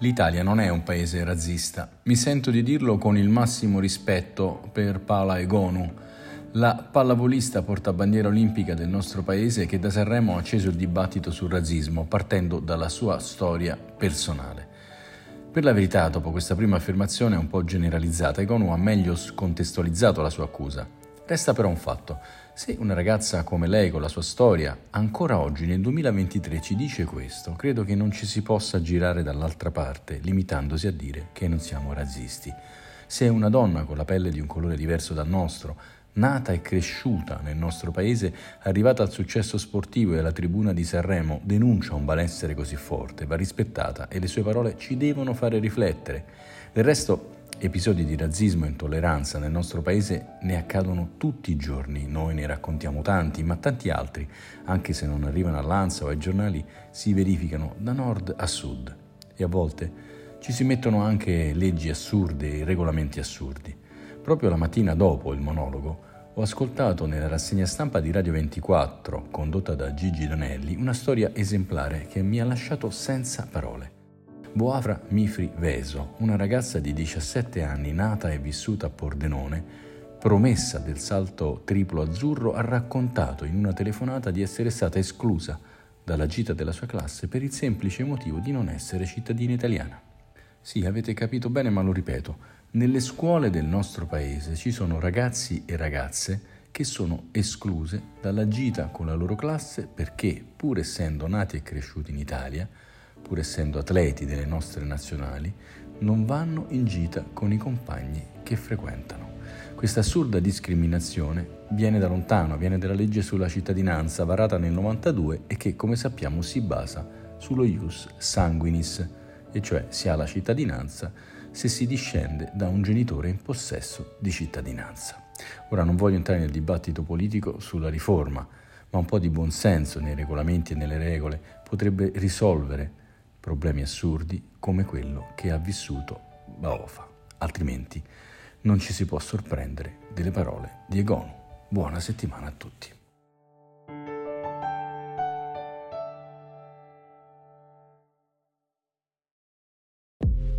L'Italia non è un paese razzista. Mi sento di dirlo con il massimo rispetto per Paola Egonu, la pallavolista portabandiera olimpica del nostro paese che da Sanremo ha acceso il dibattito sul razzismo partendo dalla sua storia personale. Per la verità, dopo questa prima affermazione un po' generalizzata, Egonu ha meglio contestualizzato la sua accusa. Resta però un fatto. Se una ragazza come lei, con la sua storia, ancora oggi nel 2023 ci dice questo, credo che non ci si possa girare dall'altra parte, limitandosi a dire che non siamo razzisti. Se una donna con la pelle di un colore diverso dal nostro, nata e cresciuta nel nostro paese, arrivata al successo sportivo e alla tribuna di Sanremo, denuncia un malessere così forte, va rispettata e le sue parole ci devono fare riflettere. Del resto, Episodi di razzismo e intolleranza nel nostro paese ne accadono tutti i giorni, noi ne raccontiamo tanti, ma tanti altri, anche se non arrivano all'Ansa o ai giornali, si verificano da nord a sud e a volte ci si mettono anche leggi assurde e regolamenti assurdi. Proprio la mattina dopo il monologo ho ascoltato nella rassegna stampa di Radio 24, condotta da Gigi Donelli, una storia esemplare che mi ha lasciato senza parole. Boafra Mifri Veso, una ragazza di 17 anni nata e vissuta a Pordenone, promessa del salto triplo azzurro, ha raccontato in una telefonata di essere stata esclusa dalla gita della sua classe per il semplice motivo di non essere cittadina italiana. Sì, avete capito bene, ma lo ripeto, nelle scuole del nostro paese ci sono ragazzi e ragazze che sono escluse dalla gita con la loro classe perché, pur essendo nati e cresciuti in Italia, pur essendo atleti delle nostre nazionali, non vanno in gita con i compagni che frequentano. Questa assurda discriminazione viene da lontano, viene dalla legge sulla cittadinanza varata nel 92 e che, come sappiamo, si basa sullo ius sanguinis, e cioè si ha la cittadinanza se si discende da un genitore in possesso di cittadinanza. Ora non voglio entrare nel dibattito politico sulla riforma, ma un po' di buonsenso nei regolamenti e nelle regole potrebbe risolvere problemi assurdi come quello che ha vissuto Baofa. Altrimenti non ci si può sorprendere delle parole di Egonu. Buona settimana a tutti.